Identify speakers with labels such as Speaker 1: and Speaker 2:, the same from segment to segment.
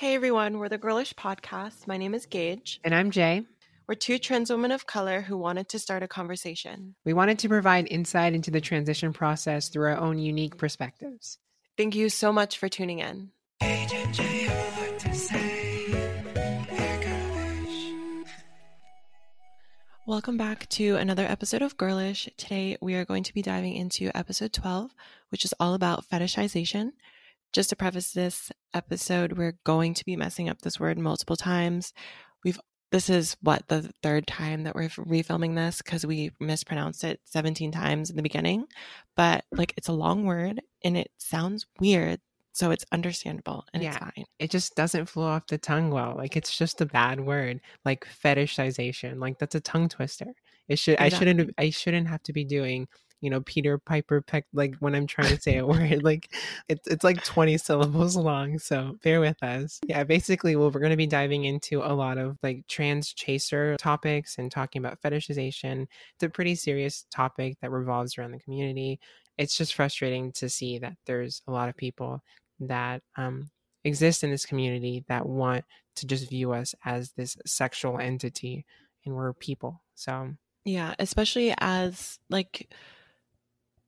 Speaker 1: Hey everyone, we're the Girlish Podcast. My name is Gage.
Speaker 2: And I'm Jay.
Speaker 1: We're two trans women of color who wanted to start a conversation.
Speaker 2: We wanted to provide insight into the transition process through our own unique perspectives.
Speaker 1: Thank you so much for tuning in. Welcome back to another episode of Girlish. Today we are going to be diving into episode 12, which is all about fetishization. Just to preface this episode, we're going to be messing up this word multiple times. We've this is what the third time that we're refilming this because we mispronounced it 17 times in the beginning. But like it's a long word and it sounds weird. So it's understandable and
Speaker 2: Yeah.
Speaker 1: it's fine.
Speaker 2: It just doesn't flow off the tongue well. Like it's just a bad word. Like fetishization. Like that's a tongue twister. It should I shouldn't I shouldn't have to be doing, you know, Peter Piper peck like when I'm trying to say a word. Like it's it's like 20 syllables long. So bear with us. Yeah, basically well, we're gonna be diving into a lot of like trans chaser topics and talking about fetishization. It's a pretty serious topic that revolves around the community. It's just frustrating to see that there's a lot of people that um, exist in this community that want to just view us as this sexual entity and we're people. So,
Speaker 1: Yeah, especially as like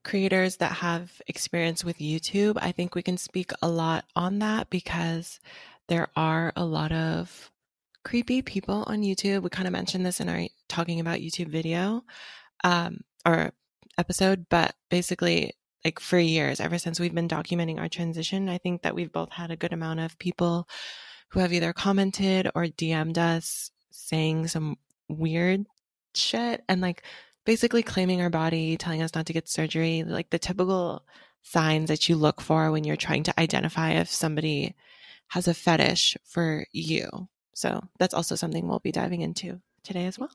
Speaker 1: creators that have experience with YouTube, I think we can speak a lot on that because there are a lot of creepy people on YouTube. We kind of mentioned this in our talking about YouTube video um, or episode, but basically, like for years, ever since we've been documenting our transition, I think that we've both had a good amount of people who have either commented or DM'd us saying some weird shit and like basically claiming our body, telling us not to get surgery, like the typical signs that you look for when you're trying to identify if somebody has a fetish for you. So that's also something we'll be diving into today as well.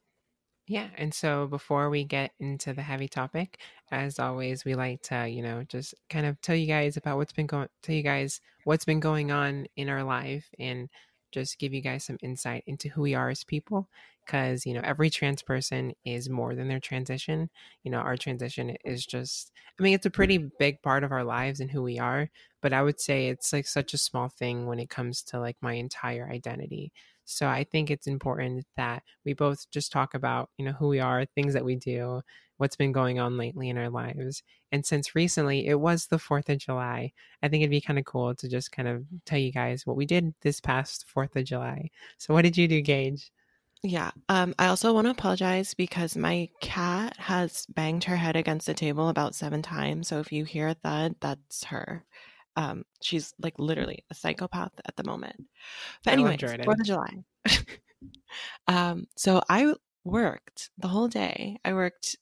Speaker 2: yeah. And so, before we get into the heavy topic, as always, we like to, you know, just kind of tell you guys about what's been going, tell you guys what's been going on in our life and just give you guys some insight into who we are as people. Because, you know, every trans person is more than their transition. You know, our transition is just, I mean, it's a pretty big part of our lives and who we are. But I would say it's like such a small thing when it comes to like my entire identity. So I think it's important that we both just talk about, you know, who we are, things that we do, what's been going on lately in our lives. And since recently it was the 4th of July, I think it'd be kind of cool to just kind of tell you guys what we did this past 4th of July. So what did you do, Gage?
Speaker 1: Yeah. Um, I also want to apologize because my cat has banged her head against the table about seven times. So if you hear a thud, that's her. Um, she's like literally a psychopath at the moment. But anyway, Fourth of July. um, so I worked the whole day. I worked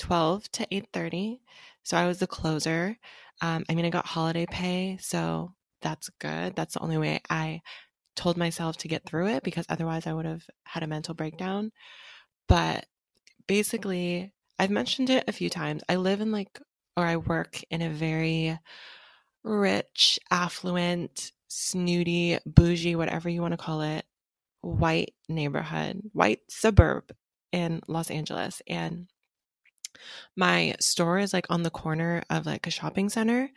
Speaker 1: twelve to eight thirty. So I was the closer. Um, I mean, I got holiday pay, so that's good. That's the only way I told myself to get through it because otherwise I would have had a mental breakdown. But basically, I've mentioned it a few times. I live in like, or I work in a very rich, affluent, snooty, bougie, whatever you want to call it, white neighborhood, white suburb in Los Angeles. And my store is like on the corner of like a shopping center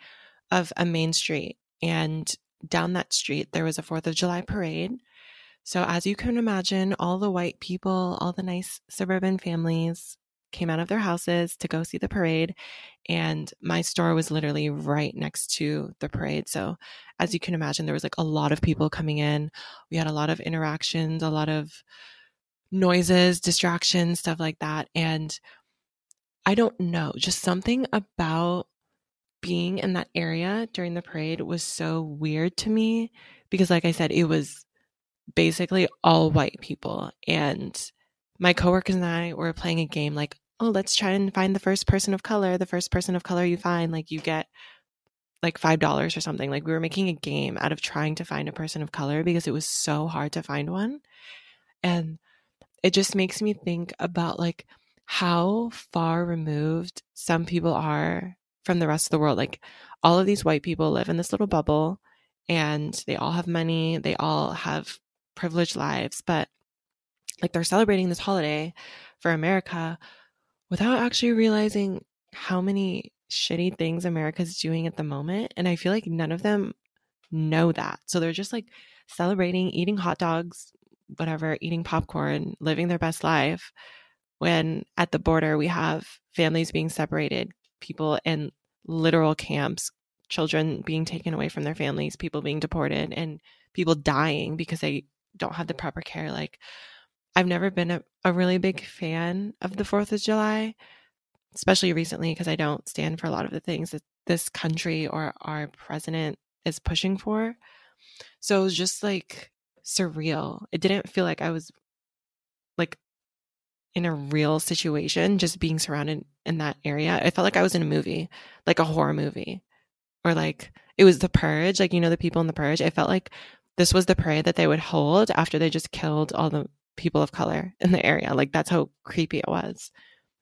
Speaker 1: of a main street. And down that street, there was a Fourth of July parade. So, as you can imagine, all the white people, all the nice suburban families came out of their houses to go see the parade. And my store was literally right next to the parade. So, as you can imagine, there was like a lot of people coming in. We had a lot of interactions, a lot of noises, distractions, stuff like that. And I don't know, just something about being in that area during the parade was so weird to me because, like I said, it was basically all white people. And my coworkers and I were playing a game like, oh, let's try and find the first person of color. The first person of color you find, like, you get like $5 or something. Like, we were making a game out of trying to find a person of color because it was so hard to find one. And it just makes me think about like how far removed some people are from the rest of the world. Like all of these white people live in this little bubble and they all have money, they all have privileged lives, but like they're celebrating this holiday for America without actually realizing how many shitty things America's doing at the moment. And I feel like none of them know that. So they're just like celebrating, eating hot dogs, whatever, eating popcorn, living their best life. When at the border, we have families being separated, people in literal camps, children being taken away from their families, people being deported, and people dying because they don't have the proper care. Like, I've never been a, a really big fan of the 4th of July, especially recently, because I don't stand for a lot of the things that this country or our president is pushing for. So it was just like surreal. It didn't feel like I was like in a real situation, just being surrounded in that area. I felt like I was in a movie, like a horror movie, or like it was the purge, like, you know, the people in the purge. I felt like this was the parade that they would hold after they just killed all the people of color in the area. Like, that's how creepy it was.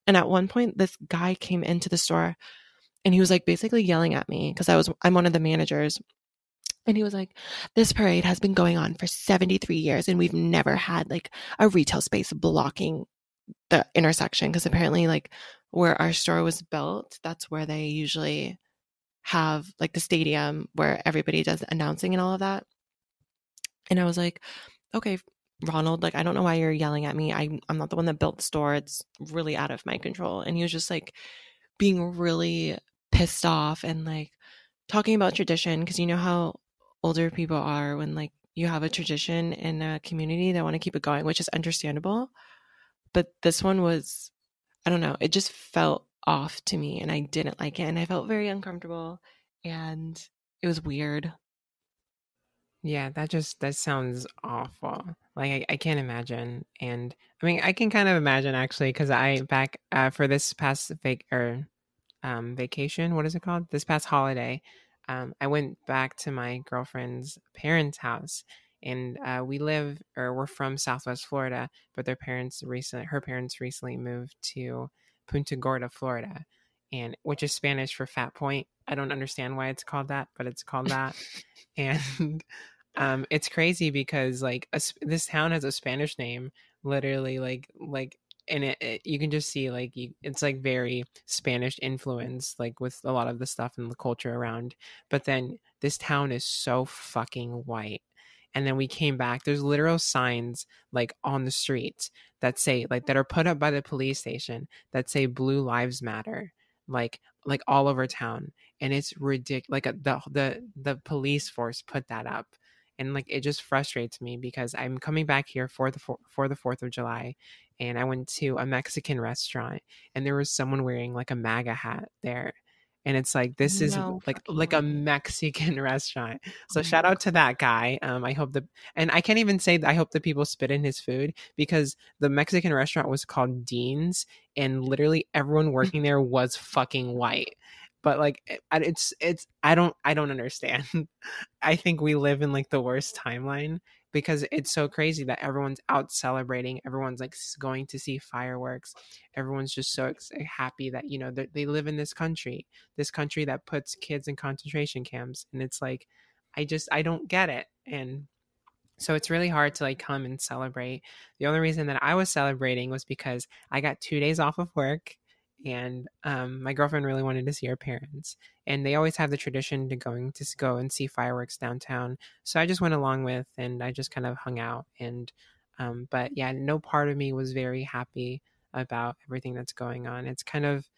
Speaker 1: And at one point, this guy came into the store and he was like basically yelling at me because I was, I'm one of the managers. And he was like, This parade has been going on for 73 years, and we've never had like a retail space blocking the intersection. Because apparently, like where our store was built, that's where they usually have like the stadium where everybody does announcing and all of that. And I was like, Okay, Ronald, like, I don't know why you're yelling at me. I, I'm not the one that built the store. It's really out of my control. And he was just like being really pissed off and like talking about tradition. Cause you know how older people are when like you have a tradition in a community they want to keep it going which is understandable but this one was i don't know it just felt off to me and i didn't like it and i felt very uncomfortable and it was weird.
Speaker 2: Yeah that just that sounds awful like i, I can't imagine and i mean i can kind of imagine actually because i back uh, for this past vac or um vacation what is it called? This past holiday um, I went back to my girlfriend's parents' house, and uh, we live or we're from Southwest Florida, but their parents recently, her parents recently moved to Punta Gorda, Florida, and which is Spanish for Fat Point. I don't understand why it's called that, but it's called that, and um, it's crazy because like a, this town has a Spanish name, literally like like and it, it, you can just see like you, it's like very spanish influence like with a lot of the stuff and the culture around. But then this town is so fucking white and then we came back there's literal signs like on the street that say like that are put up by the police station that say blue lives matter like like all over town and it's ridiculous like uh, the the the police force put that up and like it just frustrates me because I'm coming back here for the for, for the 4th of July and I went to a Mexican restaurant and there was someone wearing like a MAGA hat there. And it's like this is no, like like a Mexican restaurant. So oh shout out to that guy. Um, I hope the and I can't even say I hope the people spit in his food because the Mexican restaurant was called Dean's and literally everyone working there was fucking white but like it's it's i don't i don't understand i think we live in like the worst timeline because it's so crazy that everyone's out celebrating everyone's like going to see fireworks everyone's just so eh, happy that you know they live in this country this country that puts kids in concentration camps and it's like i just i don't get it and so it's really hard to like come and celebrate. The only reason that i was celebrating was because i got two days off of work and um, my girlfriend really wanted to see her parents and they always have the tradition to going to go and see fireworks downtown so i just went along with and i just kind of hung out and um, but yeah no part of me was very happy about everything that's going on. It's kind of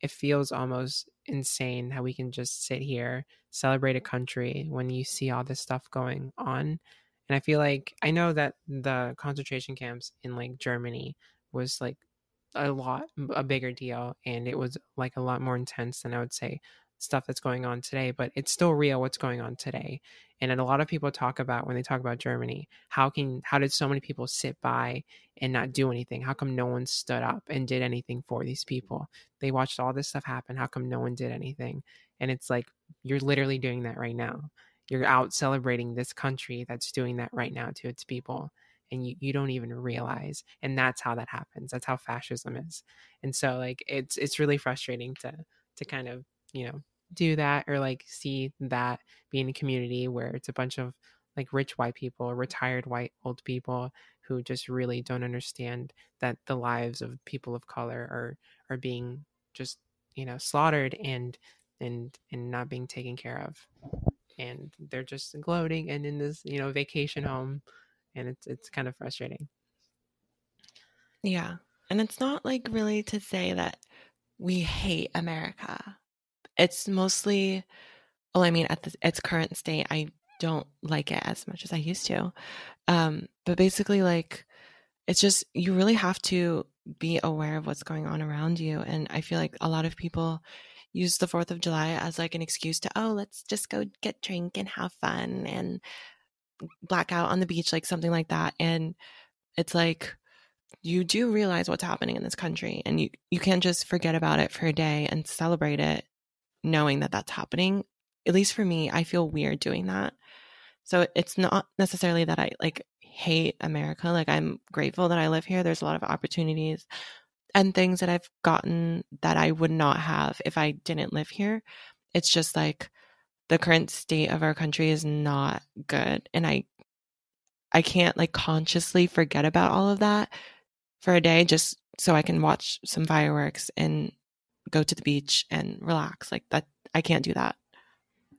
Speaker 2: it feels almost insane how we can just sit here celebrate a country when you see all this stuff going on and i feel like i know that the concentration camps in like germany was like a lot a bigger deal and it was like a lot more intense than i would say stuff that's going on today but it's still real what's going on today and a lot of people talk about when they talk about germany how can how did so many people sit by and not do anything? How come no one stood up and did anything for these people? They watched all this stuff happen how come no one did anything? And it's like you're literally doing that right now. You're out celebrating this country that's doing that right now to its people and you, you don't even realize and that's how that happens that's how fascism is. And so like it's it's really frustrating to to kind of you know do that or like see that be in a community where it's a bunch of like rich white people retired white old people who just really don't understand that the lives of people of color are are being just you know slaughtered and and and not being taken care of. And they're just gloating and in this you know vacation home and it's it's kind of frustrating
Speaker 1: Yeah. And it's not like really to say that we hate America. It's mostly, well, I mean, at the, its current state, I don't like it as much as I used to. Um, but basically, like, it's just, you really have to be aware of what's going on around you. And I feel like a lot of people use the 4th of July as like an excuse to, oh, let's just go get drink and have fun and black out on the beach, like something like that. And it's like, you do realize what's happening in this country and you, you can't just forget about it for a day and celebrate it knowing that that's happening at least for me i feel weird doing that so it's not necessarily that i like hate america like i'm grateful that i live here there's a lot of opportunities and things that i've gotten that i would not have if i didn't live here it's just like the current state of our country is not good and i i can't like consciously forget about all of that for a day just so I can watch some fireworks and go to the beach and relax. Like that, I can't do that.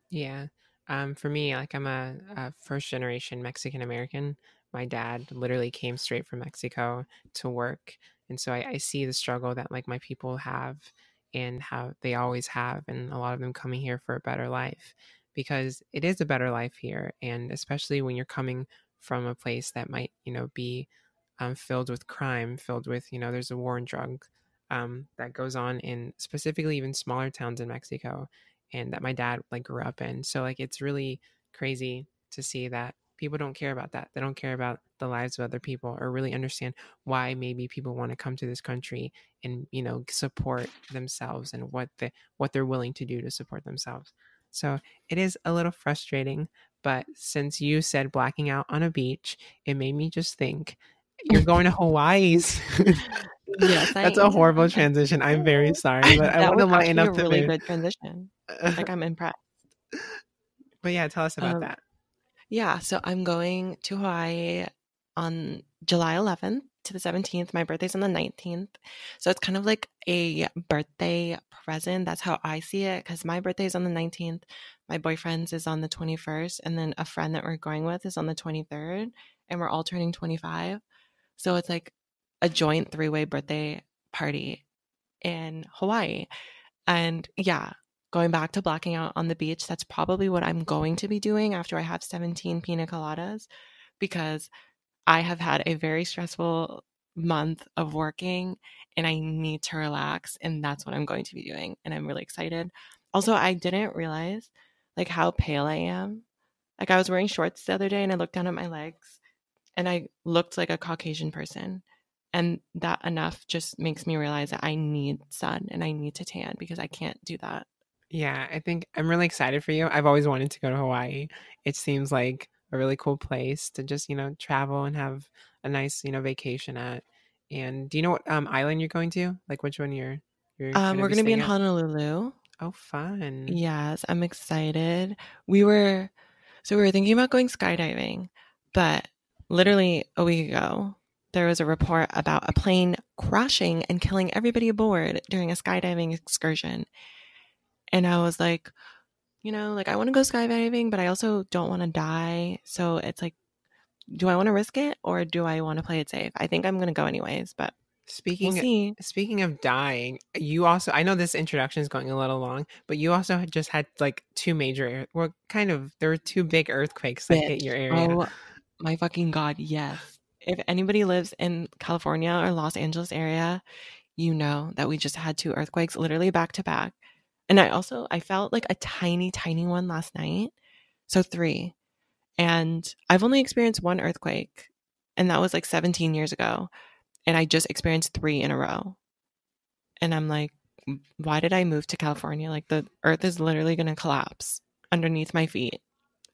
Speaker 2: Yeah. Um, for me, like I'm a, a first generation Mexican American. My dad literally came straight from Mexico to work. And so I, I see the struggle that like my people have and how they always have, and a lot of them coming here for a better life because it is a better life here. And especially when you're coming from a place that might, you know, be um, filled with crime, filled with, you know, there's a war on drug um, that goes on in specifically even smaller towns in Mexico and that my dad like grew up in. So like it's really crazy to see that people don't care about that. They don't care about the lives of other people or really understand why maybe people want to come to this country and, you know, support themselves and what the what they're willing to do to support themselves. So it is a little frustrating, but since you said blacking out on a beach, it made me just think you're going to Hawaii's. yes, that's a horrible transition. I'm very sorry, but I want to lighten up
Speaker 1: a really good transition. Like I'm impressed.
Speaker 2: But yeah, tell us about um, that.
Speaker 1: Yeah, so I'm going to Hawaii on July 11th to the 17th. My birthday's on the 19th. So it's kind of like a birthday present. That's how I see it because my birthday is on the 19th. My boyfriend's is on the 21st. And then a friend that we're going with is on the 23rd. And we're all turning 25. So it's like a joint three way birthday party in Hawaii. And yeah, going back to blacking out on the beach, that's probably what I'm going to be doing after I have 17 pina coladas because I have had a very stressful month of working and I need to relax. And that's what I'm going to be doing. And I'm really excited. Also, I didn't realize like how pale I am. Like I was wearing shorts the other day and I looked down at my legs and I looked like a Caucasian person. And that enough just makes me realize that I need sun and I need to tan because I can't do that.
Speaker 2: Yeah, I think I'm really excited for you. I've always wanted to go to Hawaii. It seems like a really cool place to just, you know, travel and have a nice, you know, vacation at. And do you know what um, island you're going to? Like which one you're
Speaker 1: you're um, we're going to be in at? Honolulu.
Speaker 2: Oh, fun.
Speaker 1: Yes, I'm excited. We were so we were thinking about going skydiving, but literally a week ago, there was a report about a plane crashing and killing everybody aboard during a skydiving excursion. And I was like, you know, like I want to go skydiving, but I also don't want to die. So it's like, do I want to risk it or do I want to play it safe? I think I'm going to go anyways, but
Speaker 2: Speaking we'll speaking of dying, you also I know this introduction is going a little long, but you also had just had like two major well kind of there were two big earthquakes that Bitch. hit your area.
Speaker 1: Oh my fucking god, yes. If anybody lives in California or Los Angeles area, you know that we just had two earthquakes literally back to back. And I also I felt like a tiny tiny one last night. So 3. And I've only experienced one earthquake and that was like 17 years ago. And I just experienced 3 in a row. And I'm like why did I move to California? Like the earth is literally going to collapse underneath my feet.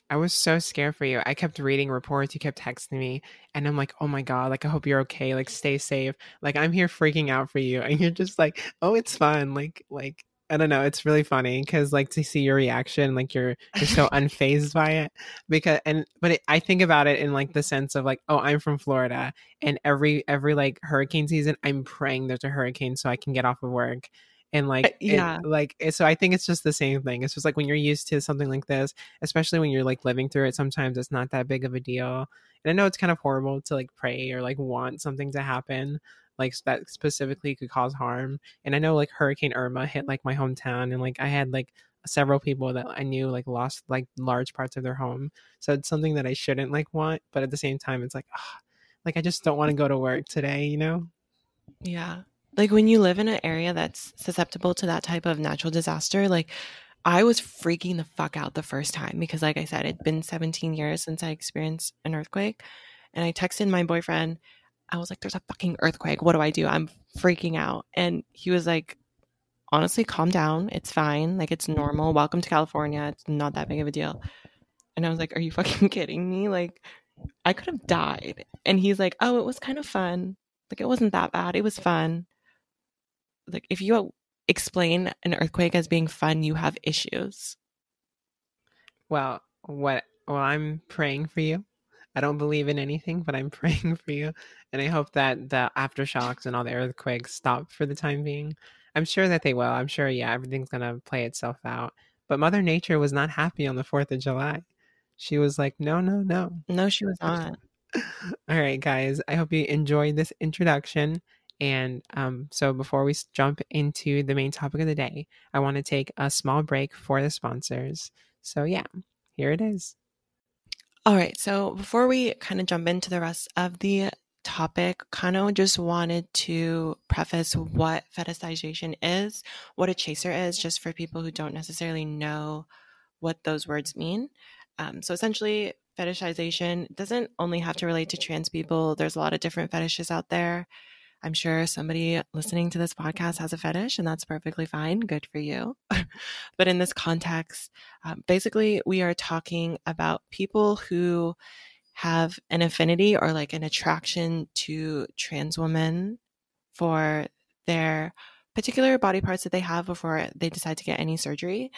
Speaker 2: I was so scared for you. I kept reading reports. You kept texting me, and I'm like, oh my god, like I hope you're okay. Like stay safe. Like I'm here freaking out for you, and you're just like, oh, it's fun. Like like I don't know. It's really funny because like to see your reaction, like you're you're so unfazed by it. Because and but it, I think about it in like the sense of like, oh, I'm from Florida, and every every like hurricane season, I'm praying there's a hurricane so I can get off of work and like
Speaker 1: Uh, yeah.
Speaker 2: it, like so i think it's just the same thing it's just like when you're used to something like this especially when you're like living through it sometimes it's not that big of a deal and i know it's kind of horrible to like pray or like want something to happen like that specifically could cause harm and i know like hurricane irma hit like my hometown and like i had like several people that i knew like lost like large parts of their home so it's something that i shouldn't like want but at the same time it's like ah, like i just don't want to go to work today you know
Speaker 1: Yeah. Like when you live in an area that's susceptible to that type of natural disaster, like I was freaking the fuck out the first time because, like I said, it'd been 17 years since I experienced an earthquake. And I texted my boyfriend. I was like, there's a fucking earthquake. What do I do? I'm freaking out. And he was like, honestly, calm down. It's fine. Like, it's normal. Welcome to California. It's not that big of a deal. And I was like, are you fucking kidding me? Like, I could have died. And he's like, oh, it was kind of fun. Like, it wasn't that bad. It was fun like if you explain an earthquake as being fun, you have issues.
Speaker 2: Well, what well, I'm praying for you. I don't believe in anything, but I'm praying for you. And I hope that the aftershocks and all the earthquakes stop for the time being. I'm sure that they will. I'm sure, yeah, everything's going to play itself out. But Mother Nature was not happy on the 4th of July. She was like, no, no, no.
Speaker 1: No, she was not.
Speaker 2: All right, guys. I hope you enjoyed this introduction. And um, so before we jump into the main topic of the day, I want to take a small break for the sponsors. So, yeah, here it is.
Speaker 1: All right. So before we kind of jump into the rest of the topic, kind of just wanted to preface what fetishization is, what a chaser is, just for people who don't necessarily know what those words mean. Um, so essentially, fetishization doesn't only have to relate to trans people. There's a lot of different fetishes out there. I'm sure somebody listening to this podcast has a fetish, and that's perfectly fine. Good for you. but in this context, um, basically, we are talking about people who have an affinity or like an attraction to trans women for their particular body parts that they have before they decide to get any surgery.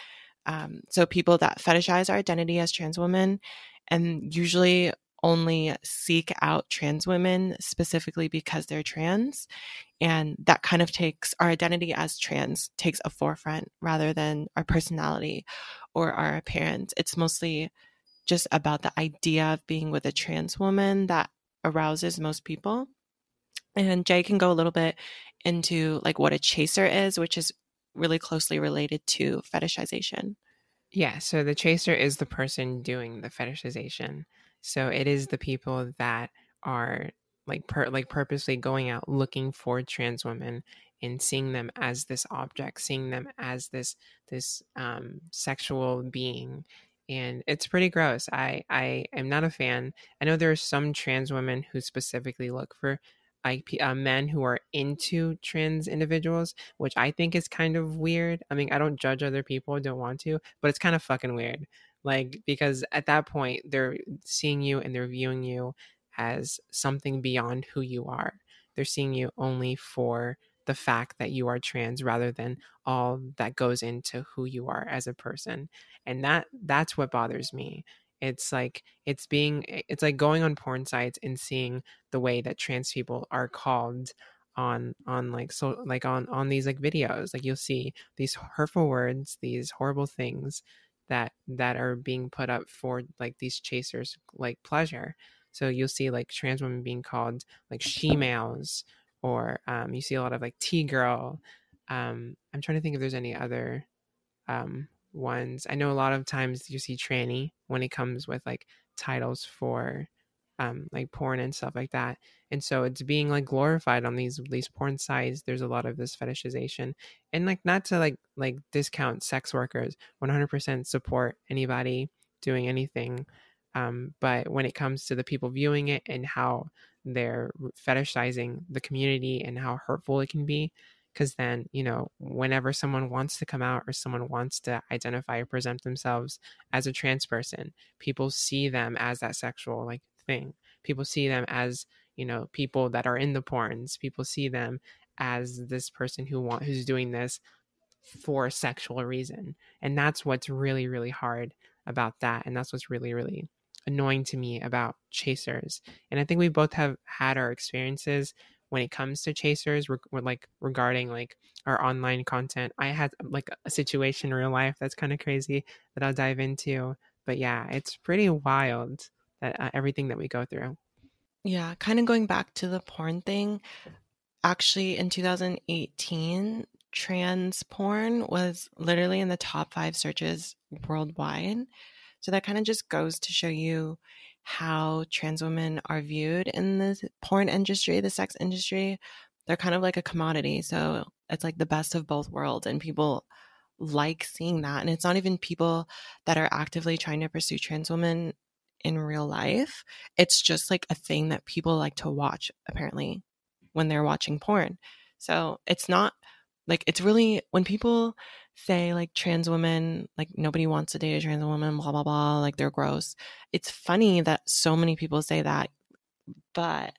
Speaker 1: Um, so, people that fetishize our identity as trans women and usually only seek out trans women specifically because they're trans. And that kind of takes our identity as trans takes a forefront rather than our personality or our appearance. It's mostly just about the idea of being with a trans woman that arouses most people. And Jay can go a little bit into like what a chaser is, which is really closely related to fetishization.
Speaker 2: Yeah, so the chaser is the person doing the fetishization. So it is the people that are like per like purposely going out looking for trans women and seeing them as this object, seeing them as this this um, sexual being, and it's pretty gross. I I am not a fan. I know there are some trans women who specifically look for like uh, men who are into trans individuals, which I think is kind of weird. I mean, I don't judge other people, don't want to, but it's kind of fucking weird. Like because at that point they're seeing you and they're viewing you as something beyond who you are. They're seeing you only for the fact that you are trans rather than all that goes into who you are as a person. And that that's what bothers me. It's like it's being it's like going on porn sites and seeing the way that trans people are called on on like so like on on these like videos like you'll see these hurtful words these horrible things that that are being put up for like these chasers like pleasure so you'll see like trans women being called like she males or um, you see a lot of like T girl. Um, I'm trying to think if there's any other um, ones. I know a lot of times you see tranny when it comes with like titles for um, like porn and stuff like that. And so it's being like glorified on these these porn sites. There's a lot of this fetishization, and like not to like like discount sex workers. 100% support anybody doing anything. Um, but when it comes to the people viewing it and how they're fetishizing the community and how hurtful it can be, because then you know whenever someone wants to come out or someone wants to identify or present themselves as a trans person people see them as that sexual like thing people see them as you know people that are in the porns people see them as this person who want who's doing this for a sexual reason and that's what's really really hard about that and that's what's really really annoying to me about chasers and i think we both have had our experiences when it comes to chasers, re- like regarding like our online content, I had like a situation in real life that's kind of crazy that I'll dive into. But yeah, it's pretty wild that uh, everything that we go through.
Speaker 1: Yeah, kind of going back to the porn thing. Actually, in 2018, trans porn was literally in the top five searches worldwide. So that kind of just goes to show you how trans women are viewed in the porn industry, the sex industry. They're kind of like a commodity. So it's like the best of both worlds. And people like seeing that. And it's not even people that are actively trying to pursue trans women in real life. It's just like a thing that people like to watch, apparently, when they're watching porn. So it's not like, it's really when people say like trans women, like nobody wants to date a trans woman, blah, blah, blah, like they're gross. It's funny that so many people say that, but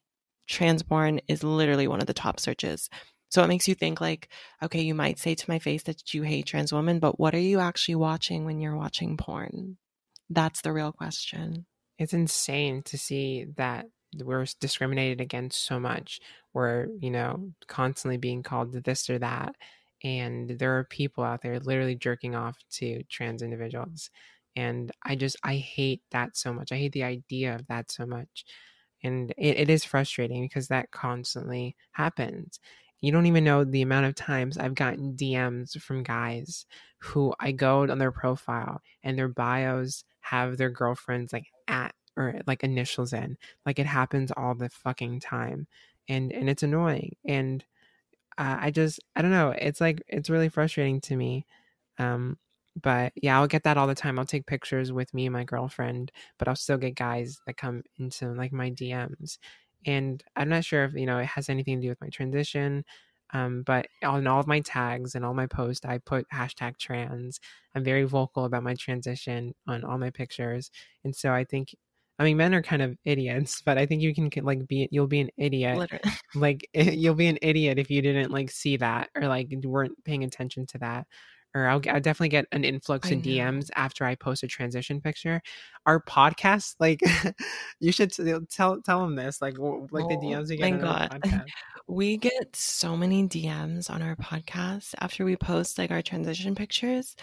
Speaker 1: trans porn is literally one of the top searches. So it makes you think like, okay, you might say to my face that you hate trans women, but what are you actually watching when you're watching porn? That's the real question.
Speaker 2: It's insane to see that we're discriminated against so much. We're, you know, constantly being called this or that and there are people out there literally jerking off to trans individuals and i just i hate that so much i hate the idea of that so much and it, it is frustrating because that constantly happens you don't even know the amount of times i've gotten dms from guys who i go on their profile and their bios have their girlfriends like at or like initials in like it happens all the fucking time and and it's annoying and uh, I just I don't know. It's like it's really frustrating to me. Um, but yeah, I'll get that all the time. I'll take pictures with me and my girlfriend, but I'll still get guys that come into like my DMs. And I'm not sure if you know it has anything to do with my transition. Um, but on all of my tags and all my posts, I put hashtag trans. I'm very vocal about my transition on all my pictures, and so I think I mean, men are kind of idiots, but I think you can like be you'll be an idiot. Literally. Like you'll be an idiot if you didn't like see that or like weren't paying attention to that. Or I'll, I'll definitely get an influx in DMs after I post a transition picture. Our podcast, like, you should tell tell them this, like, like oh, the DMs we get on God. our podcast.
Speaker 1: We get so many DMs on our podcast after we post like our transition pictures.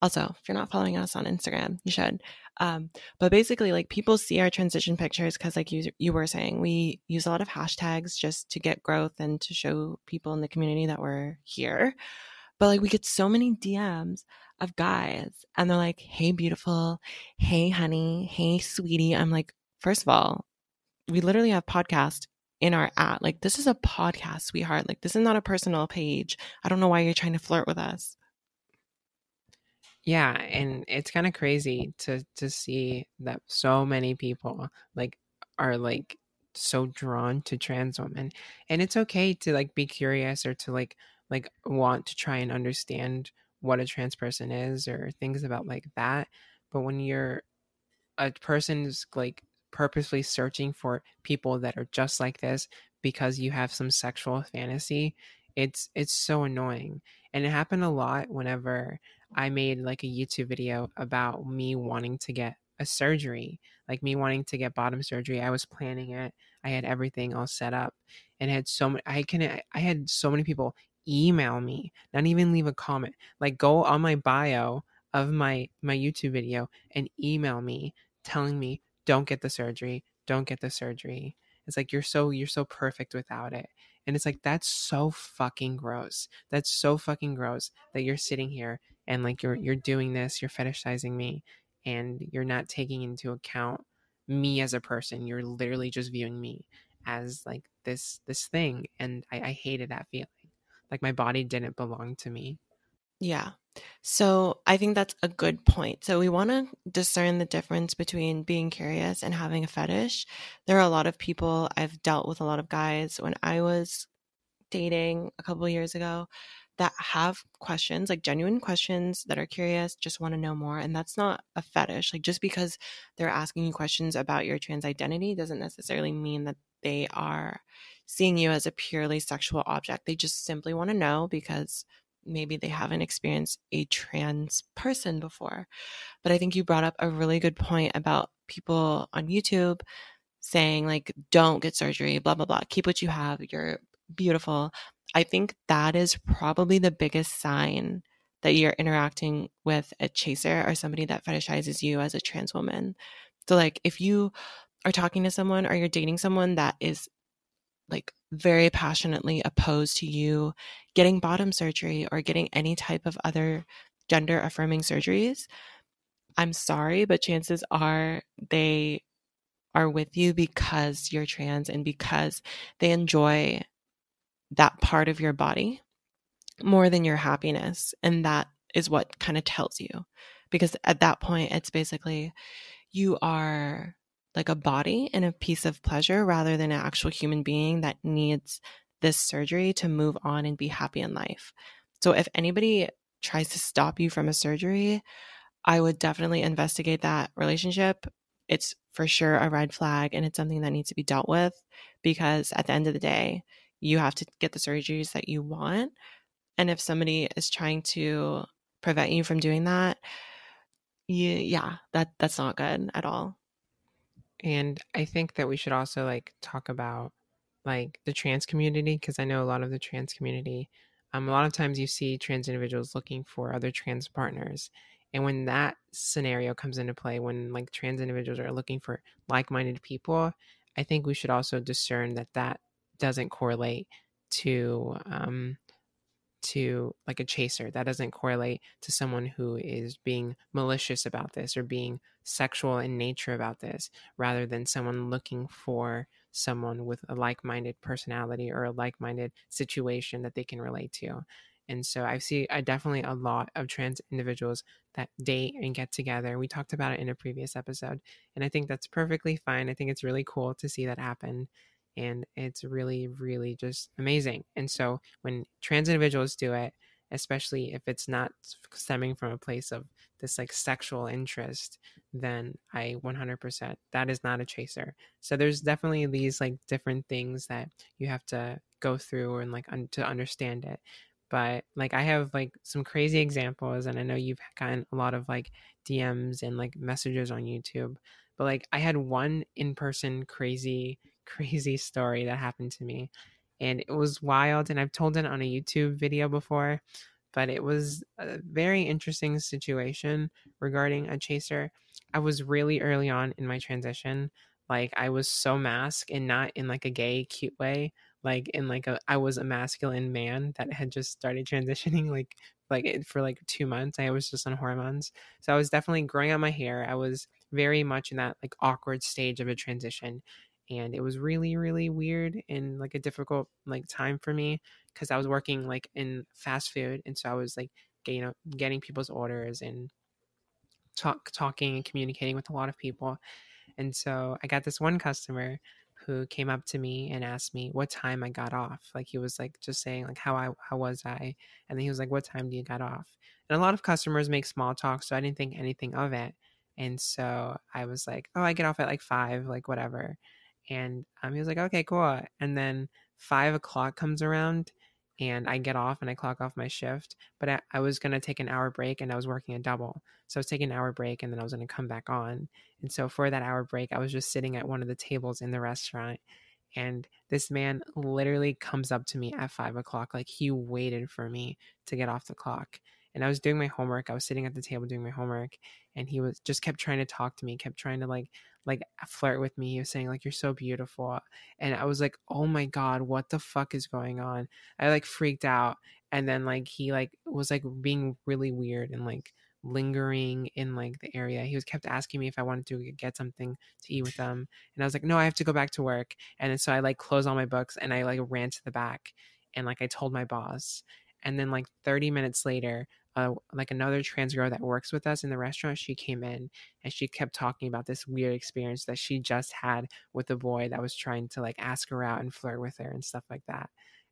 Speaker 1: Also, if you're not following us on Instagram, you should. Um, but basically, like people see our transition pictures because, like you you were saying, we use a lot of hashtags just to get growth and to show people in the community that we're here. But like we get so many DMs of guys, and they're like, "Hey, beautiful. Hey, honey. Hey, sweetie." I'm like, first of all, we literally have podcast in our at. Like, this is a podcast, sweetheart. Like, this is not a personal page. I don't know why you're trying to flirt with us.
Speaker 2: Yeah, and it's kind of crazy to to see that so many people like are like so drawn to trans women. And it's okay to like be curious or to like like want to try and understand what a trans person is or things about like that. But when you're a person's like purposely searching for people that are just like this because you have some sexual fantasy, it's it's so annoying. And it happened a lot whenever I made like a YouTube video about me wanting to get a surgery, like me wanting to get bottom surgery. I was planning it. I had everything all set up and had so many I can I had so many people email me, not even leave a comment. Like go on my bio of my my YouTube video and email me telling me don't get the surgery, don't get the surgery. It's like you're so you're so perfect without it. And it's like that's so fucking gross. That's so fucking gross that you're sitting here and like you're you're doing this you're fetishizing me and you're not taking into account me as a person you're literally just viewing me as like this this thing and I, I hated that feeling like my body didn't belong to me
Speaker 1: yeah so i think that's a good point so we want to discern the difference between being curious and having a fetish there are a lot of people i've dealt with a lot of guys when i was dating a couple years ago that have questions, like genuine questions that are curious, just want to know more. And that's not a fetish. Like just because they're asking you questions about your trans identity doesn't necessarily mean that they are seeing you as a purely sexual object. They just simply want to know because maybe they haven't experienced a trans person before. But I think you brought up a really good point about people on YouTube saying like don't get surgery blah blah blah keep what you have you're beautiful. I think that is probably the biggest sign that you're interacting with a chaser or somebody that fetishizes you as a trans woman. So, like, if you are talking to someone or you're dating someone that is like very passionately opposed to you getting bottom surgery or getting any type of other gender affirming surgeries, I'm sorry, but chances are they are with you because you're trans and because they enjoy that part of your body more than your happiness. And that is what kind of tells you. Because at that point, it's basically you are like a body and a piece of pleasure rather than an actual human being that needs this surgery to move on and be happy in life. So if anybody tries to stop you from a surgery, I would definitely investigate that relationship. It's for sure a red flag and it's something that needs to be dealt with because at the end of the day, you have to get the surgeries that you want. And if somebody is trying to prevent you from doing that, you, yeah, that that's not good at all.
Speaker 2: And I think that we should also like talk about like the trans community because I know a lot of the trans community um, a lot of times you see trans individuals looking for other trans partners and when that scenario comes into play, when like trans individuals are looking for like minded people, I think we should also discern that that doesn't correlate to um, to like a chaser. That doesn't correlate to someone who is being malicious about this or being sexual in nature about this, rather than someone looking for someone with a like minded personality or a like minded situation that they can relate to. And so I see I definitely a lot of trans individuals that date and get together. We talked about it in a previous episode. And I think that's perfectly fine. I think it's really cool to see that happen. And it's really, really just amazing. And so when trans individuals do it, especially if it's not stemming from a place of this like sexual interest, then I 100% that is not a chaser. So there's definitely these like different things that you have to go through and like un- to understand it but like I have like some crazy examples and I know you've gotten a lot of like DMs and like messages on YouTube. But like I had one in-person crazy crazy story that happened to me and it was wild and I've told it on a YouTube video before, but it was a very interesting situation regarding a chaser. I was really early on in my transition. Like I was so masked and not in like a gay cute way like in like a I was a masculine man that had just started transitioning like like eh, for like 2 months I was just on hormones so I was definitely growing out my hair I was very much in that like awkward stage of a transition and it was really really weird and like a difficult like time for me cuz I was working like in fast food and so I was like know getting people's orders and talk talking and communicating with a lot of people and so I got this one customer who came up to me and asked me what time I got off. Like he was like just saying like how I how was I, and then he was like, "What time do you got off?" And a lot of customers make small talk, so I didn't think anything of it. And so I was like, "Oh, I get off at like five, like whatever." And um, he was like, "Okay, cool." And then five o'clock comes around, and I get off and I clock off my shift. But I, I was gonna take an hour break, and I was working a double, so I was taking an hour break, and then I was gonna come back on. And so for that hour break, I was just sitting at one of the tables in the restaurant, and this man literally comes up to me at five o'clock, like he waited for me to get off the clock. And I was doing my homework. I was sitting at the table doing my homework, and he was just kept trying to talk to me, kept trying to like like flirt with me. He was saying like you're so beautiful. And I was like, "Oh my god, what the fuck is going on?" I like freaked out. And then like he like was like being really weird and like lingering in like the area. He was kept asking me if I wanted to get something to eat with them. And I was like, "No, I have to go back to work." And so I like closed all my books and I like ran to the back and like I told my boss. And then like 30 minutes later, uh, like another trans girl that works with us in the restaurant, she came in and she kept talking about this weird experience that she just had with a boy that was trying to like ask her out and flirt with her and stuff like that.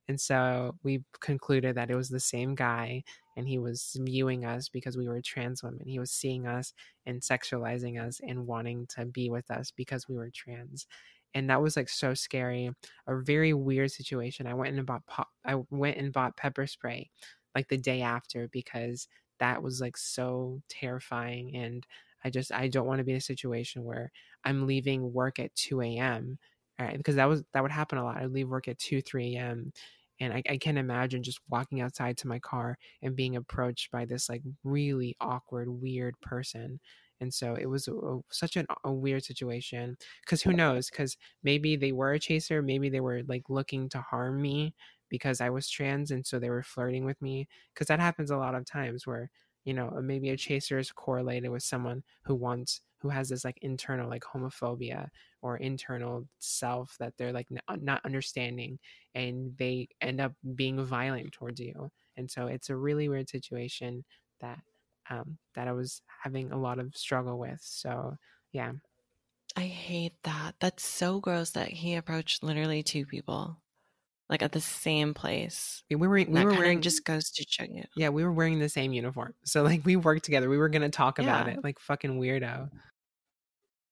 Speaker 2: And so we concluded that it was the same guy and he was viewing us because we were trans women. He was seeing us and sexualizing us and wanting to be with us because we were trans. And that was like so scary, a very weird situation. I went and bought pop, I went and bought pepper spray like the day after because that was like so terrifying and I just I don't want to be in a situation where I'm leaving work at 2 a.m. right, because that was that would happen a lot. I'd leave work at two, three a.m. And I, I can imagine just walking outside to my car and being approached by this like really awkward, weird person. And so it was a, a, such an, a weird situation. Because who knows? Because maybe they were a chaser. Maybe they were like looking to harm me because I was trans. And so they were flirting with me. Because that happens a lot of times where, you know, maybe a chaser is correlated with someone who wants who has this like internal like homophobia or internal self that they're like not understanding and they end up being violent towards you and so it's a really weird situation that um that i was having a lot of struggle with so yeah
Speaker 1: i hate that that's so gross that he approached literally two people like at the same place.
Speaker 2: We were we were wearing
Speaker 1: just goes to show you.
Speaker 2: Yeah, we were wearing the same uniform. So like we worked together. We were gonna talk yeah. about it. Like fucking weirdo.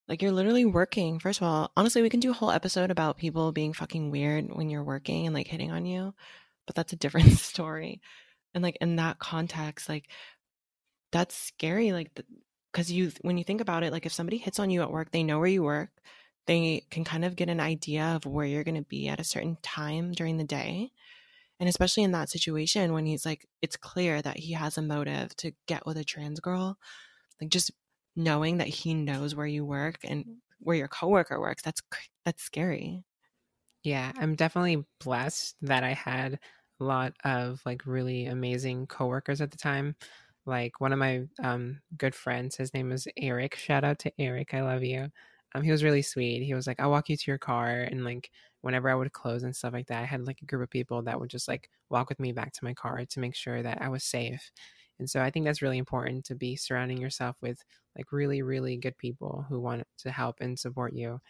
Speaker 1: Like you're literally working. First of all, honestly, we can do a whole episode about people being fucking weird when you're working and like hitting on you, but that's a different story. And like in that context, like that's scary. Like, because you, when you think about it, like if somebody hits on you at work, they know where you work. They can kind of get an idea of where you're going to be at a certain time during the day. And especially in that situation when he's like, it's clear that he has a motive to get with a trans girl, like just knowing that he knows where you work and where your coworker works that's that's scary.
Speaker 2: Yeah i'm definitely blessed that i had a lot of like really amazing coworkers at the time. Like one of my um good friends his name is eric shout out to eric i love you um he was really sweet he was like i'll walk you to your car and like whenever i would close and stuff like that i had like a group of people that would just like walk with me back to my car to make sure that i was safe and so I think that's really important to be surrounding yourself with like really, really good people who want to help and support you.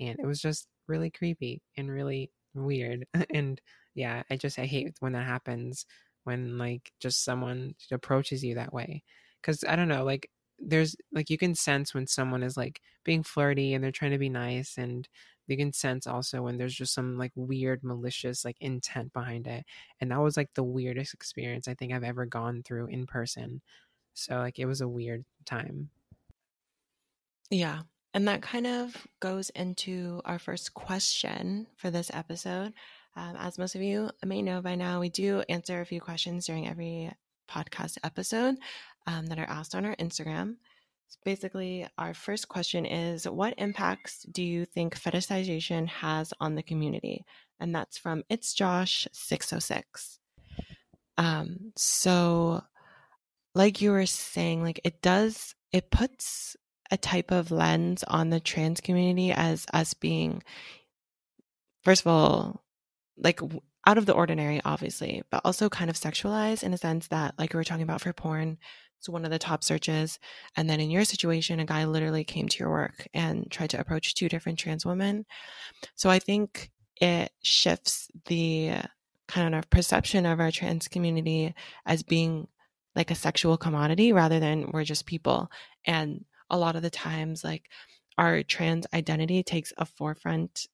Speaker 2: And it was just really creepy and really weird. and yeah, I just, I hate when that happens when like just someone approaches you that way. Cause I don't know, like there's like you can sense when someone is like being flirty and they're trying to be nice and you can sense also when there's just some like weird malicious like intent behind it and that was like the weirdest experience i think i've ever gone through in person so like it was a weird time.
Speaker 1: Yeah and that kind of goes into our first question for this episode um, as most of you may know by now we do answer a few questions during every podcast episode um, that are asked on our instagram basically, our first question is What impacts do you think fetishization has on the community? And that's from It's Josh 606. Um, so, like you were saying, like it does, it puts a type of lens on the trans community as us being, first of all, like out of the ordinary, obviously, but also kind of sexualized in a sense that, like we were talking about for porn, it's one of the top searches. And then in your situation, a guy literally came to your work and tried to approach two different trans women. So I think it shifts the kind of perception of our trans community as being like a sexual commodity rather than we're just people. And a lot of the times, like our trans identity takes a forefront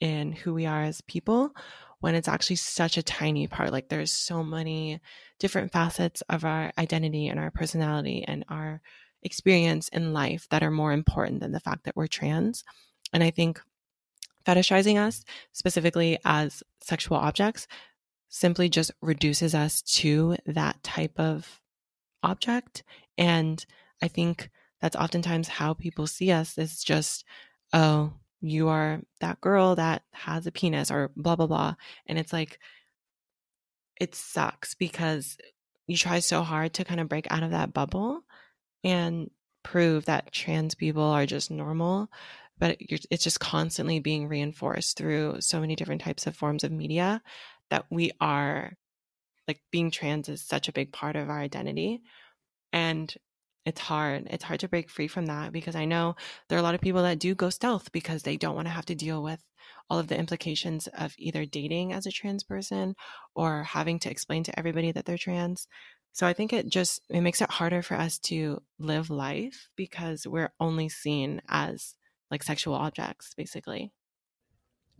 Speaker 1: in who we are as people when it's actually such a tiny part. Like there's so many different facets of our identity and our personality and our experience in life that are more important than the fact that we're trans. And I think fetishizing us specifically as sexual objects simply just reduces us to that type of object. And I think that's oftentimes how people see us is just, oh, you are that girl that has a penis or blah, blah, blah. And it's like, it sucks because you try so hard to kind of break out of that bubble and prove that trans people are just normal but it's just constantly being reinforced through so many different types of forms of media that we are like being trans is such a big part of our identity and it's hard. It's hard to break free from that because I know there are a lot of people that do go stealth because they don't want to have to deal with all of the implications of either dating as a trans person or having to explain to everybody that they're trans. So I think it just it makes it harder for us to live life because we're only seen as like sexual objects basically.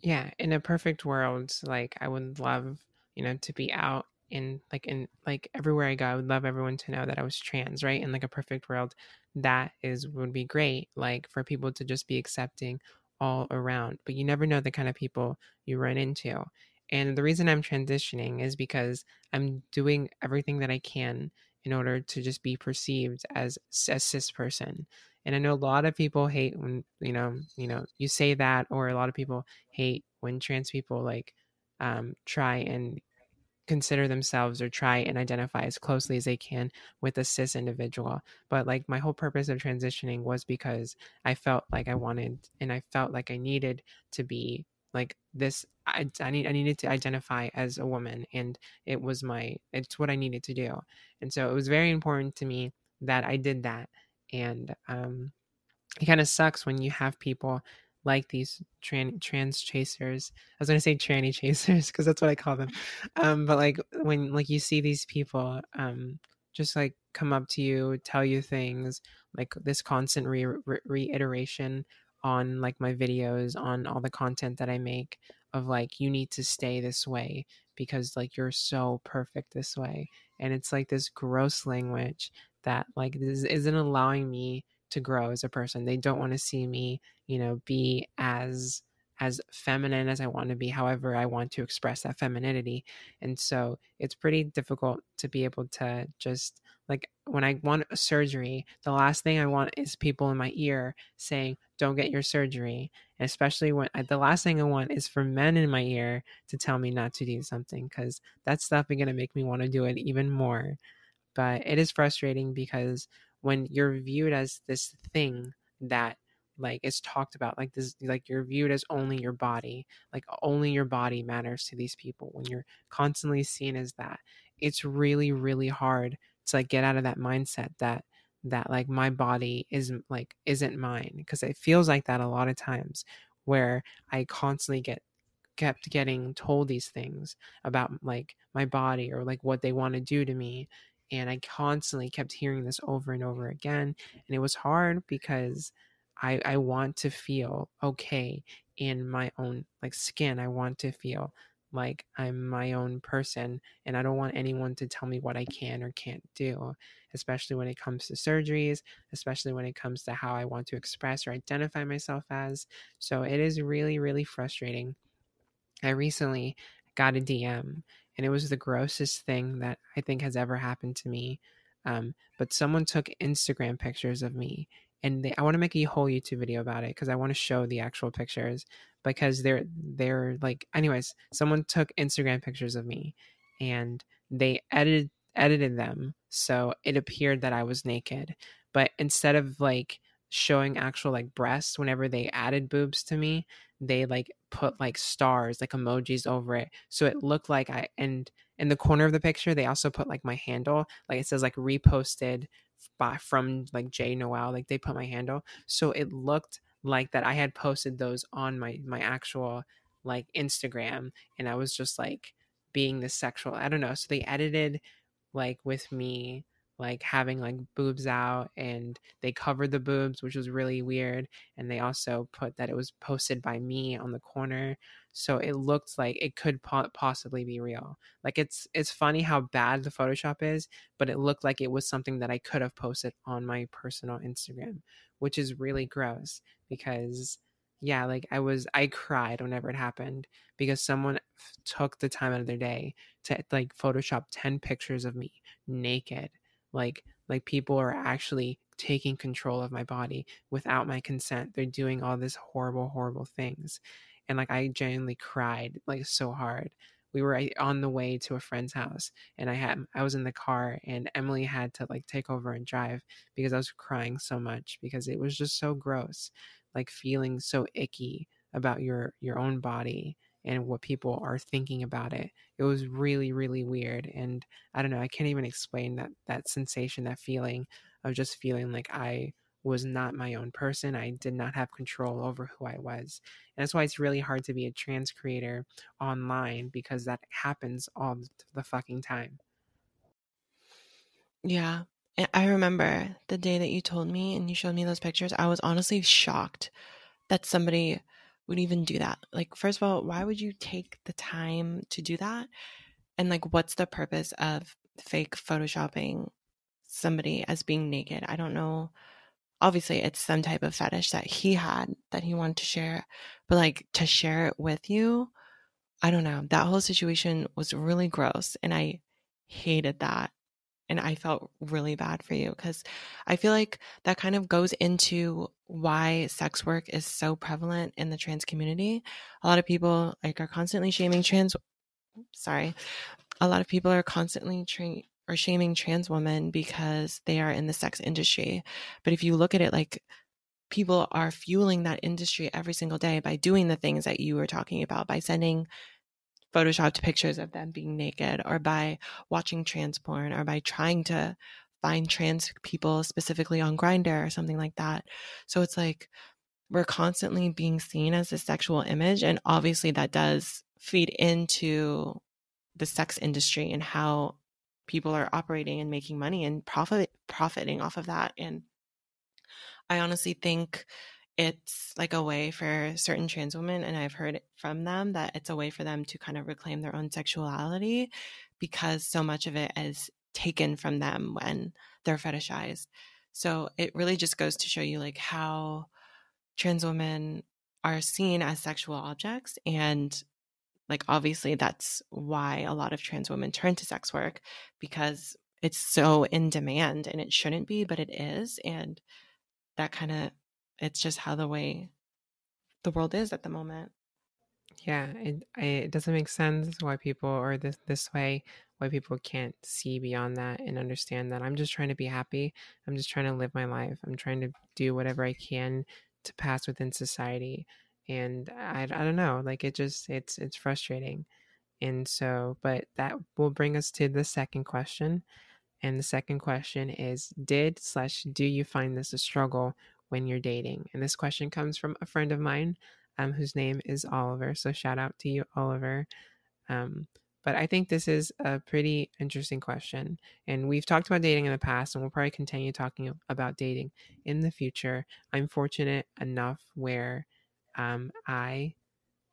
Speaker 2: Yeah, in a perfect world, like I would love, you know, to be out in like in like everywhere I go, I would love everyone to know that I was trans, right? In like a perfect world, that is would be great. Like for people to just be accepting all around, but you never know the kind of people you run into. And the reason I'm transitioning is because I'm doing everything that I can in order to just be perceived as a cis person. And I know a lot of people hate when you know you know you say that, or a lot of people hate when trans people like um, try and consider themselves or try and identify as closely as they can with a cis individual. But like my whole purpose of transitioning was because I felt like I wanted and I felt like I needed to be like this I, I need I needed to identify as a woman and it was my it's what I needed to do. And so it was very important to me that I did that. And um it kind of sucks when you have people like these trans trans chasers. I was gonna say tranny chasers because that's what I call them. Um, but like when like you see these people um, just like come up to you, tell you things like this constant re- re- reiteration on like my videos, on all the content that I make of like you need to stay this way because like you're so perfect this way, and it's like this gross language that like this isn't allowing me to grow as a person. They don't want to see me, you know, be as as feminine as I want to be, however I want to express that femininity. And so it's pretty difficult to be able to just like when I want a surgery, the last thing I want is people in my ear saying, "Don't get your surgery." And especially when uh, the last thing I want is for men in my ear to tell me not to do something because that stuff is going to make me want to do it even more. But it is frustrating because when you're viewed as this thing that like is talked about like this like you're viewed as only your body like only your body matters to these people when you're constantly seen as that it's really really hard to like get out of that mindset that that like my body isn't like isn't mine because it feels like that a lot of times where i constantly get kept getting told these things about like my body or like what they want to do to me and I constantly kept hearing this over and over again. And it was hard because I, I want to feel okay in my own like skin. I want to feel like I'm my own person and I don't want anyone to tell me what I can or can't do, especially when it comes to surgeries, especially when it comes to how I want to express or identify myself as. So it is really, really frustrating. I recently got a DM and it was the grossest thing that I think has ever happened to me. Um, but someone took Instagram pictures of me, and they, I want to make a whole YouTube video about it because I want to show the actual pictures because they're they're like, anyways, someone took Instagram pictures of me, and they edited edited them so it appeared that I was naked, but instead of like showing actual like breasts whenever they added boobs to me they like put like stars like emojis over it so it mm. looked like i and in the corner of the picture they also put like my handle like it says like reposted by from like jay noel like they put my handle so it looked like that i had posted those on my my actual like instagram and i was just like being this sexual i don't know so they edited like with me like having like boobs out and they covered the boobs which was really weird and they also put that it was posted by me on the corner so it looked like it could po- possibly be real. Like it's it's funny how bad the photoshop is but it looked like it was something that i could have posted on my personal instagram which is really gross because yeah like i was i cried whenever it happened because someone f- took the time out of their day to like photoshop 10 pictures of me naked like like people are actually taking control of my body without my consent. They're doing all this horrible horrible things. And like i genuinely cried like so hard. We were on the way to a friend's house and i had i was in the car and emily had to like take over and drive because i was crying so much because it was just so gross like feeling so icky about your your own body and what people are thinking about it. It was really, really weird. And I don't know, I can't even explain that that sensation, that feeling of just feeling like I was not my own person. I did not have control over who I was. And that's why it's really hard to be a trans creator online because that happens all the fucking time.
Speaker 1: Yeah. I remember the day that you told me and you showed me those pictures, I was honestly shocked that somebody would even do that? Like, first of all, why would you take the time to do that? And like, what's the purpose of fake photoshopping somebody as being naked? I don't know obviously it's some type of fetish that he had that he wanted to share, but like to share it with you, I don't know. That whole situation was really gross and I hated that. And I felt really bad for you because I feel like that kind of goes into why sex work is so prevalent in the trans community. A lot of people like are constantly shaming trans sorry. A lot of people are constantly tra- or shaming trans women because they are in the sex industry. But if you look at it like people are fueling that industry every single day by doing the things that you were talking about, by sending photoshopped pictures of them being naked, or by watching trans porn, or by trying to find trans people specifically on Grindr or something like that. So it's like we're constantly being seen as a sexual image. And obviously, that does feed into the sex industry and how people are operating and making money and profit profiting off of that and i honestly think it's like a way for certain trans women and i've heard from them that it's a way for them to kind of reclaim their own sexuality because so much of it is taken from them when they're fetishized. So it really just goes to show you like how trans women are seen as sexual objects and like obviously that's why a lot of trans women turn to sex work because it's so in demand and it shouldn't be but it is and that kind of it's just how the way the world is at the moment.
Speaker 2: Yeah it, it doesn't make sense why people are this this way why people can't see beyond that and understand that. I'm just trying to be happy. I'm just trying to live my life. I'm trying to do whatever i can to pass within society. And I, I don't know like it just it's it's frustrating. And so but that will bring us to the second question. And the second question is did slash do you find this a struggle when you're dating and this question comes from a friend of mine um, whose name is oliver so shout out to you oliver um, but I think this is a pretty interesting question. And we've talked about dating in the past, and we'll probably continue talking about dating in the future. I'm fortunate enough where um, I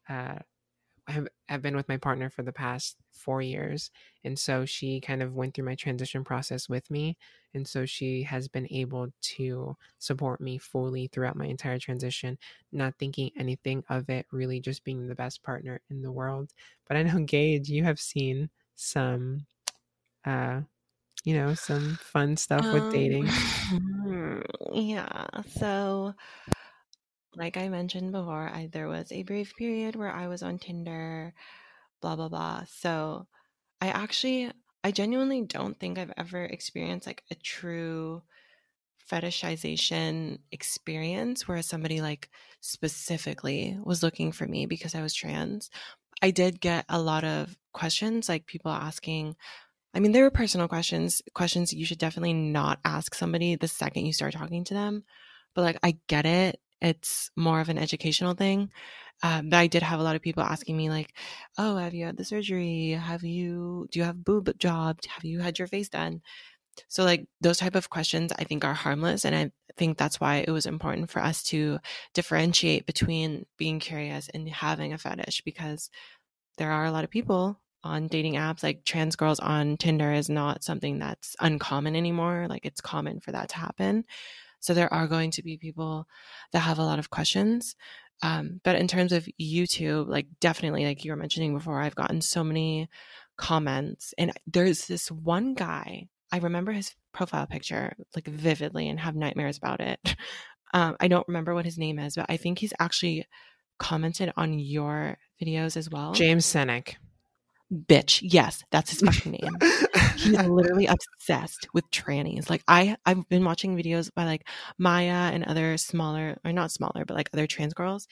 Speaker 2: uh, have, have been with my partner for the past four years. And so she kind of went through my transition process with me. And so she has been able to support me fully throughout my entire transition, not thinking anything of it, really just being the best partner in the world. But I know, Gage, you have seen some, uh, you know, some fun stuff um, with dating.
Speaker 1: Yeah. So like I mentioned before, I, there was a brief period where I was on Tinder, blah, blah, blah. So I actually, I genuinely don't think I've ever experienced like a true fetishization experience where somebody like specifically was looking for me because I was trans. I did get a lot of questions, like people asking, I mean, there were personal questions, questions you should definitely not ask somebody the second you start talking to them. But like, I get it it's more of an educational thing. Um, but I did have a lot of people asking me like, "Oh, have you had the surgery? Have you do you have boob job? Have you had your face done?" So like those type of questions I think are harmless and I think that's why it was important for us to differentiate between being curious and having a fetish because there are a lot of people on dating apps like trans girls on Tinder is not something that's uncommon anymore like it's common for that to happen so there are going to be people that have a lot of questions. Um, but in terms of YouTube, like definitely, like you were mentioning before, I've gotten so many comments, and there's this one guy. I remember his profile picture like vividly and have nightmares about it. Um, I don't remember what his name is, but I think he's actually commented on your videos as well.
Speaker 2: James Senek
Speaker 1: bitch. Yes, that's his fucking name. He's literally obsessed with trannies. Like I, I've been watching videos by like Maya and other smaller, or not smaller, but like other trans girls,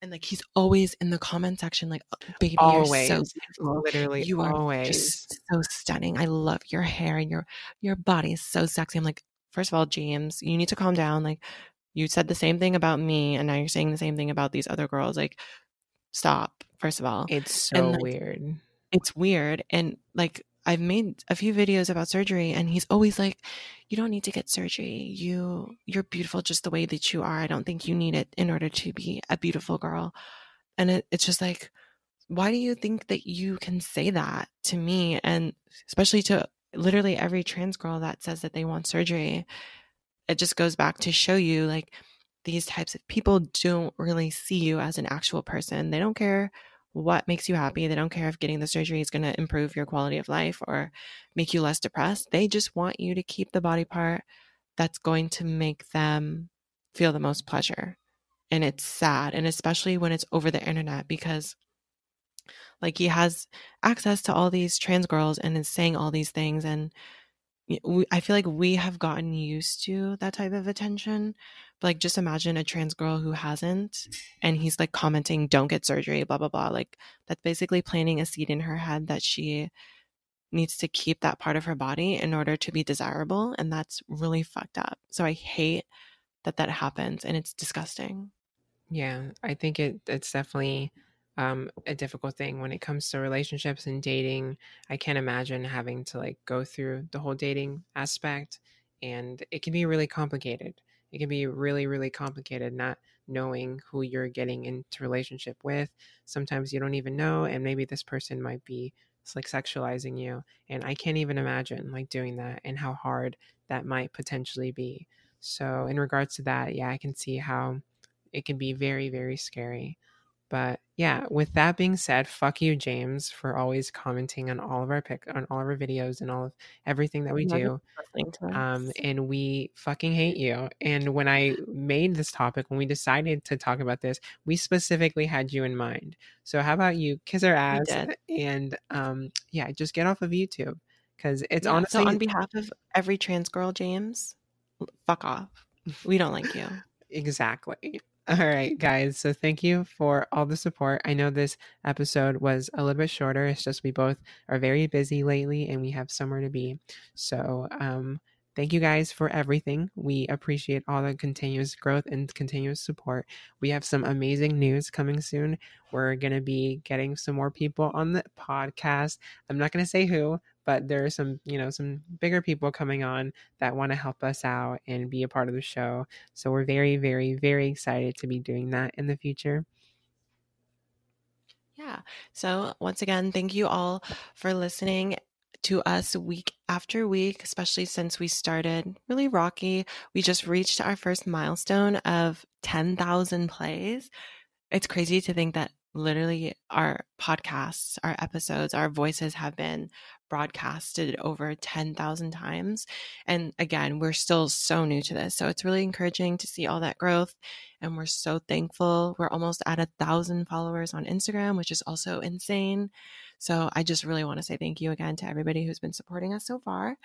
Speaker 1: and like he's always in the comment section, like, oh, "Baby, always. you're so beautiful. Literally, you are always just so stunning. I love your hair and your your body is so sexy." I'm like, first of all, James, you need to calm down. Like, you said the same thing about me, and now you're saying the same thing about these other girls. Like, stop. First of all,
Speaker 2: it's so and, like, weird
Speaker 1: it's weird and like I've made a few videos about surgery and he's always like you don't need to get surgery. You you're beautiful just the way that you are. I don't think you need it in order to be a beautiful girl. And it, it's just like why do you think that you can say that to me and especially to literally every trans girl that says that they want surgery? it just goes back to show you like these types of people don't really see you as an actual person. They don't care what makes you happy. They don't care if getting the surgery is going to improve your quality of life or make you less depressed. They just want you to keep the body part that's going to make them feel the most pleasure. And it's sad. And especially when it's over the internet because like he has access to all these trans girls and is saying all these things and I feel like we have gotten used to that type of attention. Like, just imagine a trans girl who hasn't, and he's like commenting, "Don't get surgery," blah blah blah. Like that's basically planting a seed in her head that she needs to keep that part of her body in order to be desirable, and that's really fucked up. So I hate that that happens, and it's disgusting.
Speaker 2: Yeah, I think it it's definitely um, a difficult thing when it comes to relationships and dating. I can't imagine having to like go through the whole dating aspect, and it can be really complicated. It can be really, really complicated not knowing who you're getting into relationship with. Sometimes you don't even know, and maybe this person might be like sexualizing you, and I can't even imagine like doing that and how hard that might potentially be. So, in regards to that, yeah, I can see how it can be very, very scary. But yeah, with that being said, fuck you, James, for always commenting on all of our pick on all of our videos and all of everything that we do. Um, and we fucking hate you. And when I made this topic, when we decided to talk about this, we specifically had you in mind. So how about you kiss our ass and um, yeah, just get off of YouTube because it's yeah, honestly
Speaker 1: so on behalf of every trans girl, James, fuck off. We don't like you.
Speaker 2: exactly. All right, guys. So thank you for all the support. I know this episode was a little bit shorter. It's just we both are very busy lately and we have somewhere to be. So, um, thank you guys for everything. We appreciate all the continuous growth and continuous support. We have some amazing news coming soon. We're going to be getting some more people on the podcast. I'm not going to say who, but there are some you know some bigger people coming on that want to help us out and be a part of the show so we're very very very excited to be doing that in the future
Speaker 1: yeah so once again thank you all for listening to us week after week, especially since we started really rocky. We just reached our first milestone of 10,000 plays. It's crazy to think that literally our podcasts, our episodes, our voices have been broadcasted over 10,000 times. And again, we're still so new to this. So it's really encouraging to see all that growth. And we're so thankful. We're almost at a thousand followers on Instagram, which is also insane. So I just really want to say thank you again to everybody who's been supporting us so far.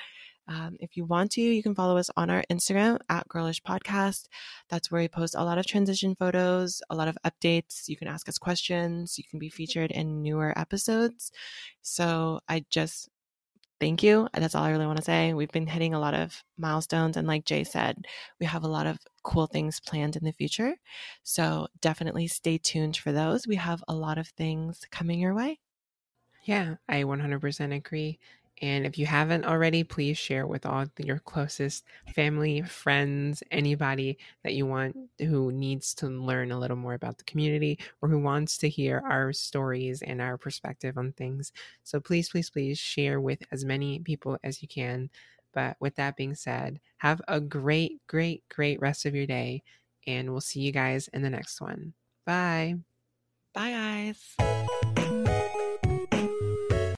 Speaker 1: Um, if you want to, you can follow us on our Instagram at Girlish Podcast. That's where we post a lot of transition photos, a lot of updates. You can ask us questions. You can be featured in newer episodes. So I just thank you. That's all I really want to say. We've been hitting a lot of milestones. And like Jay said, we have a lot of cool things planned in the future. So definitely stay tuned for those. We have a lot of things coming your way.
Speaker 2: Yeah, I 100% agree. And if you haven't already, please share with all your closest family, friends, anybody that you want who needs to learn a little more about the community or who wants to hear our stories and our perspective on things. So please, please, please share with as many people as you can. But with that being said, have a great, great, great rest of your day. And we'll see you guys in the next one. Bye.
Speaker 1: Bye, guys.